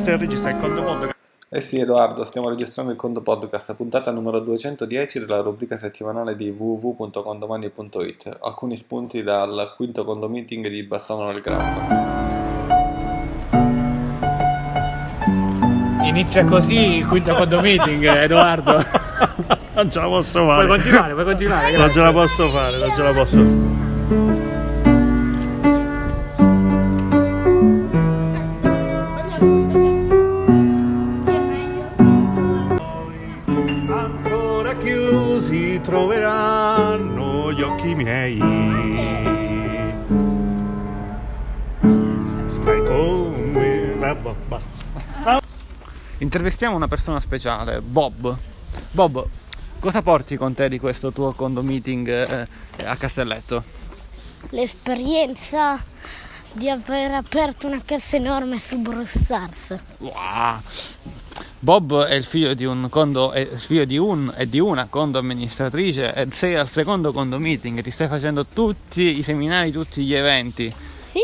Dexter registra il conto podcast. Eh sì Edoardo, stiamo registrando il conto podcast, puntata numero 210 della rubrica settimanale di www.condomani.it. Alcuni spunti dal quinto condo meeting di Bassano del Grappa. Inizia così il quinto condo meeting, Edoardo. Non ce la posso Puoi fare. continuare, puoi continuare. Non ce la posso fare, non ce la posso. Ancora Vabbè, basta. Intervistiamo una persona speciale, Bob. Bob, cosa porti con te di questo tuo condo meeting eh, a Castelletto? l'esperienza di aver aperto una cassa enorme su Brawl Stars. Wow. Bob è il figlio di un condo, è figlio di un e di una condo amministratrice e sei al secondo condo meeting, ti stai facendo tutti i seminari, tutti gli eventi. Sì,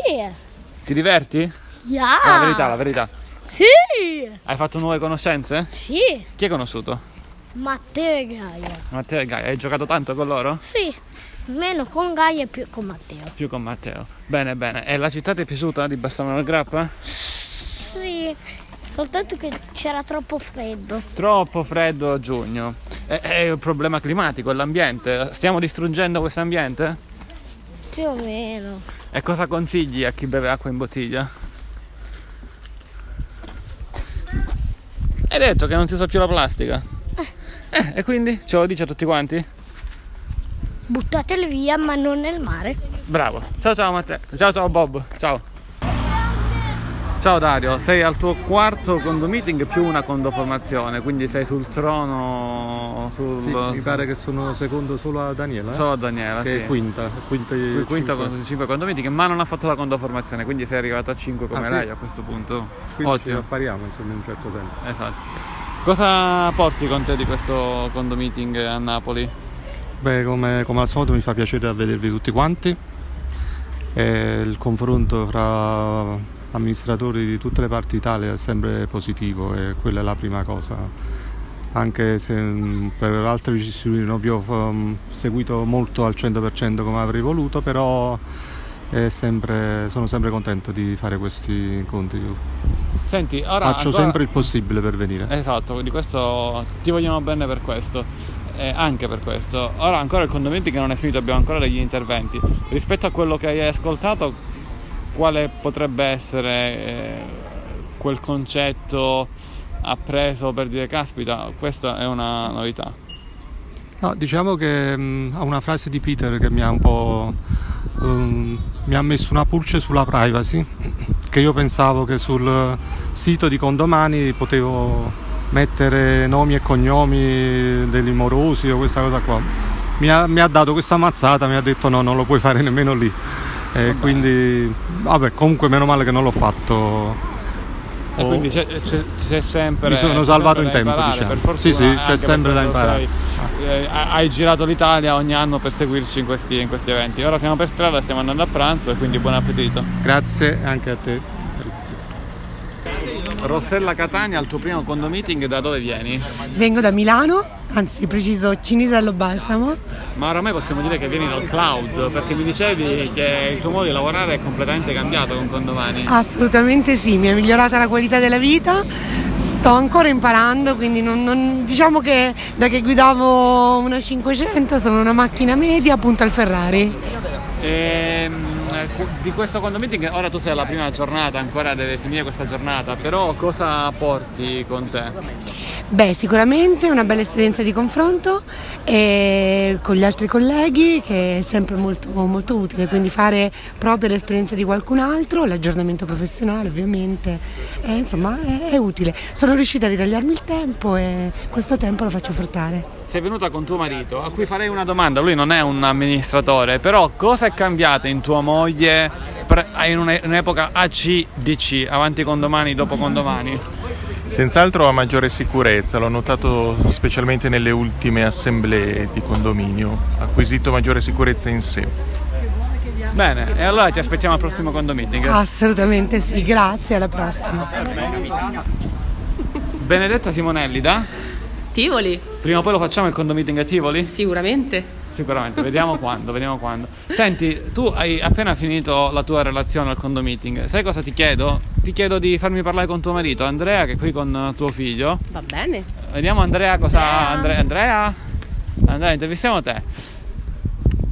Ti diverti? Yeah. La verità, la verità. Sì, Hai fatto nuove conoscenze? sì. Chi hai conosciuto? Matteo e Gaia. Matteo e Gaia, hai giocato tanto con loro? Sì, meno con Gaia e più con Matteo. Più con Matteo. Bene, bene. E la città ti è piaciuta di Bassano del Grappa? Sì, soltanto che c'era troppo freddo. Troppo freddo a giugno. È, è un problema climatico, è l'ambiente. Stiamo distruggendo questo ambiente? Più o meno. E cosa consigli a chi beve acqua in bottiglia? Hai detto che non si usa più la plastica. Eh, e quindi ce lo dici a tutti quanti? Buttatele via, ma non nel mare. Bravo. Ciao ciao Matteo. Ciao ciao Bob. Ciao. Ciao Dario, sei al tuo quarto condo meeting più una condoformazione, quindi sei sul trono sul Sì, mi pare che sono secondo solo a Daniela, eh? solo a Daniela, che sì. è quinta, quinta, Qui- quinta cinque. con 5 condo meeting, ma non ha fatto la condoformazione, quindi sei arrivato a 5 come Ah, sì? lei a questo punto. Quindi ci Ottimo. appariamo insomma in un certo senso. Esatto. Cosa porti con te di questo condo meeting a Napoli? Beh, come, come al solito mi fa piacere vedervi tutti quanti. E il confronto fra amministratori di tutte le parti d'Italia è sempre positivo e quella è la prima cosa. Anche se mh, per altre vicissitudini non vi ho um, seguito molto al 100% come avrei voluto, però è sempre- sono sempre contento di fare questi incontri. Senti, ora Faccio ancora- sempre il possibile per venire. Esatto, di questo ti vogliamo bene per questo. E anche per questo. Ora ancora il condo meeting che non è finito, abbiamo ancora degli interventi. Rispetto a quello che hai ascoltato, quale potrebbe essere eh, quel concetto appreso per dire caspita, questa è una novità. No, diciamo che mh, ha una frase di Peter che mi ha un po' um, mi ha messo una pulce sulla privacy, che io pensavo che sul sito di Condomani potevo mettere nomi e cognomi degli morosi o questa cosa qua. Mi ha, mi ha dato questa mazzata, mi ha detto no, non lo puoi fare nemmeno lì. E quindi, vabbè, comunque meno male che non l'ho fatto. E Ho- quindi c'è, c'è- c'è sempre. Mi sono salvato in tempo, imparare, diciamo. per fortuna, Sì, sì, c'è sempre da imparare. sei- eh, hai girato l'Italia ogni anno per seguirci in questi, in questi eventi. Ora siamo per strada, stiamo andando a pranzo e quindi buon appetito. Grazie anche a te. Rossella Catania, al tuo primo condo meeting, da dove vieni? Vengo da Milano, anzi preciso Cinisello Balsamo. Ma ormai possiamo dire che vieni dal cloud, perché mi dicevi che il tuo modo di lavorare è completamente cambiato con Condomani. Assolutamente sì, mi è migliorata la qualità della vita, sto ancora imparando, quindi non- non- diciamo che da che guidavo una 500 sono una macchina media punta al Ferrari. Ehm, eh, di questo condo meeting, ora tu sei alla prima giornata, ancora deve finire questa giornata, però cosa porti con te? Beh, sicuramente una bella esperienza di confronto con gli altri colleghi che è sempre molto, molto utile, quindi fare proprio l'esperienza di qualcun altro, l'aggiornamento professionale ovviamente, e, insomma è, è utile. Sono riuscita a ritagliarmi il tempo e questo tempo lo faccio fruttare. Sei venuta con tuo marito, a cui farei una domanda, lui non è un amministratore, però cosa è cambiato in tua moglie in un'epoca ACDC, avanti con domani, dopo con domani? Senz'altro ha maggiore sicurezza, l'ho notato specialmente nelle ultime assemblee di condominio, ha acquisito maggiore sicurezza in sé. Bene, e allora ti aspettiamo al prossimo condo meeting. Assolutamente sì, grazie, alla prossima. Benedetta Simonelli da? Tivoli, Prima o poi lo facciamo il condo meeting a Tivoli? sicuramente. Sicuramente, vediamo quando, vediamo quando. Senti, tu hai appena finito la tua relazione al condo meeting. Sai cosa ti chiedo? Ti chiedo di farmi parlare con tuo marito, Andrea, che è qui con tuo figlio. Va bene. Vediamo Andrea cosa. Andre- Andrea? Andrea, intervistiamo te.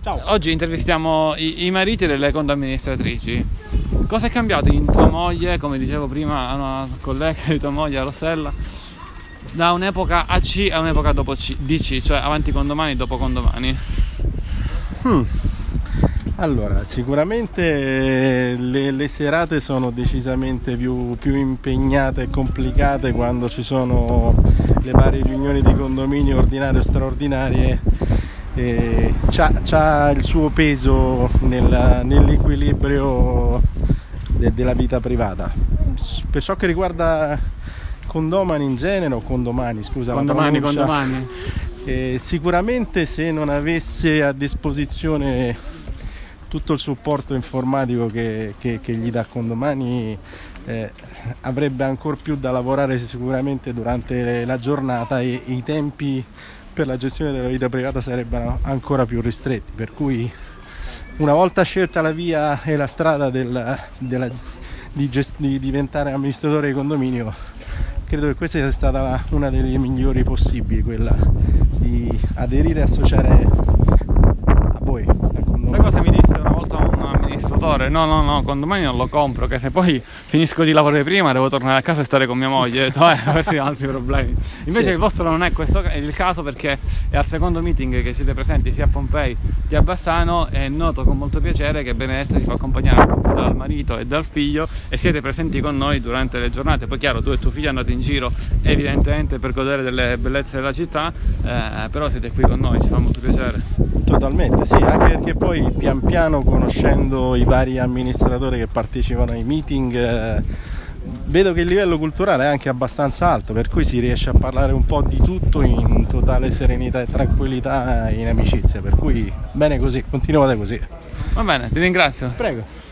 Ciao. Oggi intervistiamo i, i mariti delle condo amministratrici. Cosa è cambiato in tua moglie, come dicevo prima a una collega di tua moglie, a Rossella, da un'epoca AC a un'epoca dopo C- DC, cioè avanti condomani, dopo condomani? Allora, sicuramente eh, le, le serate sono decisamente più, più impegnate e complicate quando ci sono le varie riunioni di condominio ordinarie e straordinarie. E c'ha, c'ha il suo peso nel- nell'equilibrio de- della vita privata. Per ciò che riguarda condomani in genere o condomani, scusa, Condomani, condomani. eh, sicuramente se non avesse a disposizione tutto il supporto informatico che, che- che gli dà Condomani eh, avrebbe ancora più da lavorare sicuramente durante la giornata e, e i tempi per la gestione della vita privata sarebbero ancora più ristretti. Per cui una volta scelta la via e la strada del- della- di, gest- di diventare amministratore di condominio credo che questa sia stata una delle migliori possibili quella di aderire e associare a voi condominio. Sai cosa mi disse amministratore? No, no, no, condomani non lo compro, che se poi finisco di lavorare prima devo tornare a casa e stare con mia moglie. Detto, eh, questi sono altri problemi. Invece Sì. il vostro non è questo è il caso perché è al secondo meeting che siete presenti sia a Pompei che a Bassano e noto con molto piacere che Benedetta si fa accompagnare dal marito e dal figlio e siete presenti con noi durante le giornate. Poi chiaro, tu e tuo figlio andate in giro evidentemente per godere delle bellezze della città, eh, però siete qui con noi, ci fa molto piacere. Totalmente, sì, anche perché poi pian piano conoscendo i vari amministratori che partecipano ai meeting eh, vedo che il livello culturale è anche abbastanza alto, per cui si riesce a parlare un po' di tutto in totale serenità e tranquillità in amicizia, per cui bene così, continuate così. Va bene, ti ringrazio. Prego.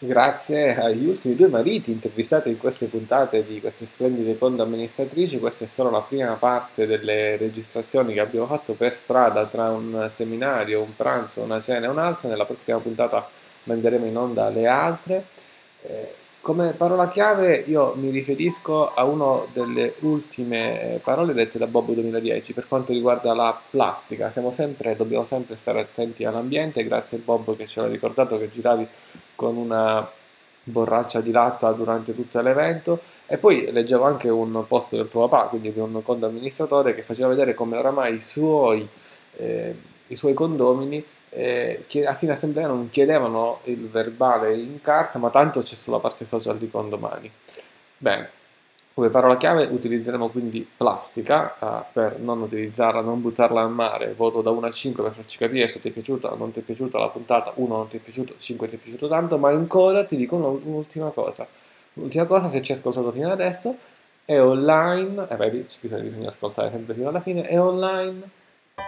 Grazie agli ultimi due mariti intervistati in queste puntate di queste splendide condo amministratrici, questa è solo la prima parte delle registrazioni che abbiamo fatto per strada tra un seminario, un pranzo, una cena e un'altra. Nella prossima puntata manderemo in onda le altre. Eh, come parola chiave io mi riferisco a una delle ultime parole dette da Bob 2010 per quanto riguarda la plastica. Siamo sempre, dobbiamo sempre stare attenti all'ambiente, grazie Bob che ce l'ha ricordato che giravi con una borraccia di latta durante tutto l'evento e poi leggevo anche un post del tuo papà, quindi di un condo amministratore che faceva vedere come oramai i suoi, eh, i suoi condomini eh, a fine assemblea non chiedevano il verbale in carta, ma tanto c'è sulla parte social di condomani. Bene, come parola chiave utilizzeremo quindi plastica eh, per non utilizzarla, non buttarla al mare. Voto da 1 a 5 per farci capire se ti è piaciuta o non ti è piaciuta la puntata. 1 non ti è piaciuto, 5 ti è piaciuto tanto, ma ancora ti dico un- un'ultima cosa. L'ultima cosa, se ci hai ascoltato fino adesso, è online, eh vedi, bisogna, bisogna ascoltare sempre fino alla fine, è online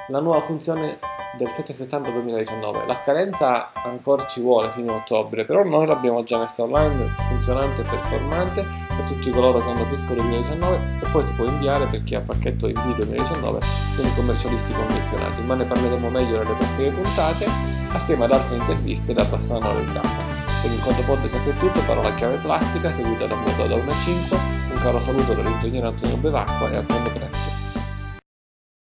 la nuova funzione del 770 2019. La scadenza ancora ci vuole fino a ottobre, però noi l'abbiamo già messa online, funzionante e performante per tutti coloro che hanno fisco 2019 e poi si può inviare per chi ha pacchetto invio 2019 con i commercialisti convenzionati, ma ne parleremo meglio nelle prossime puntate assieme ad altre interviste da Bassano al Grappa. Per il conto podcast è tutto, parola chiave plastica seguita da un da 1 a 5, un caro saluto dall'ingegnere Antonio Bevacqua e a quando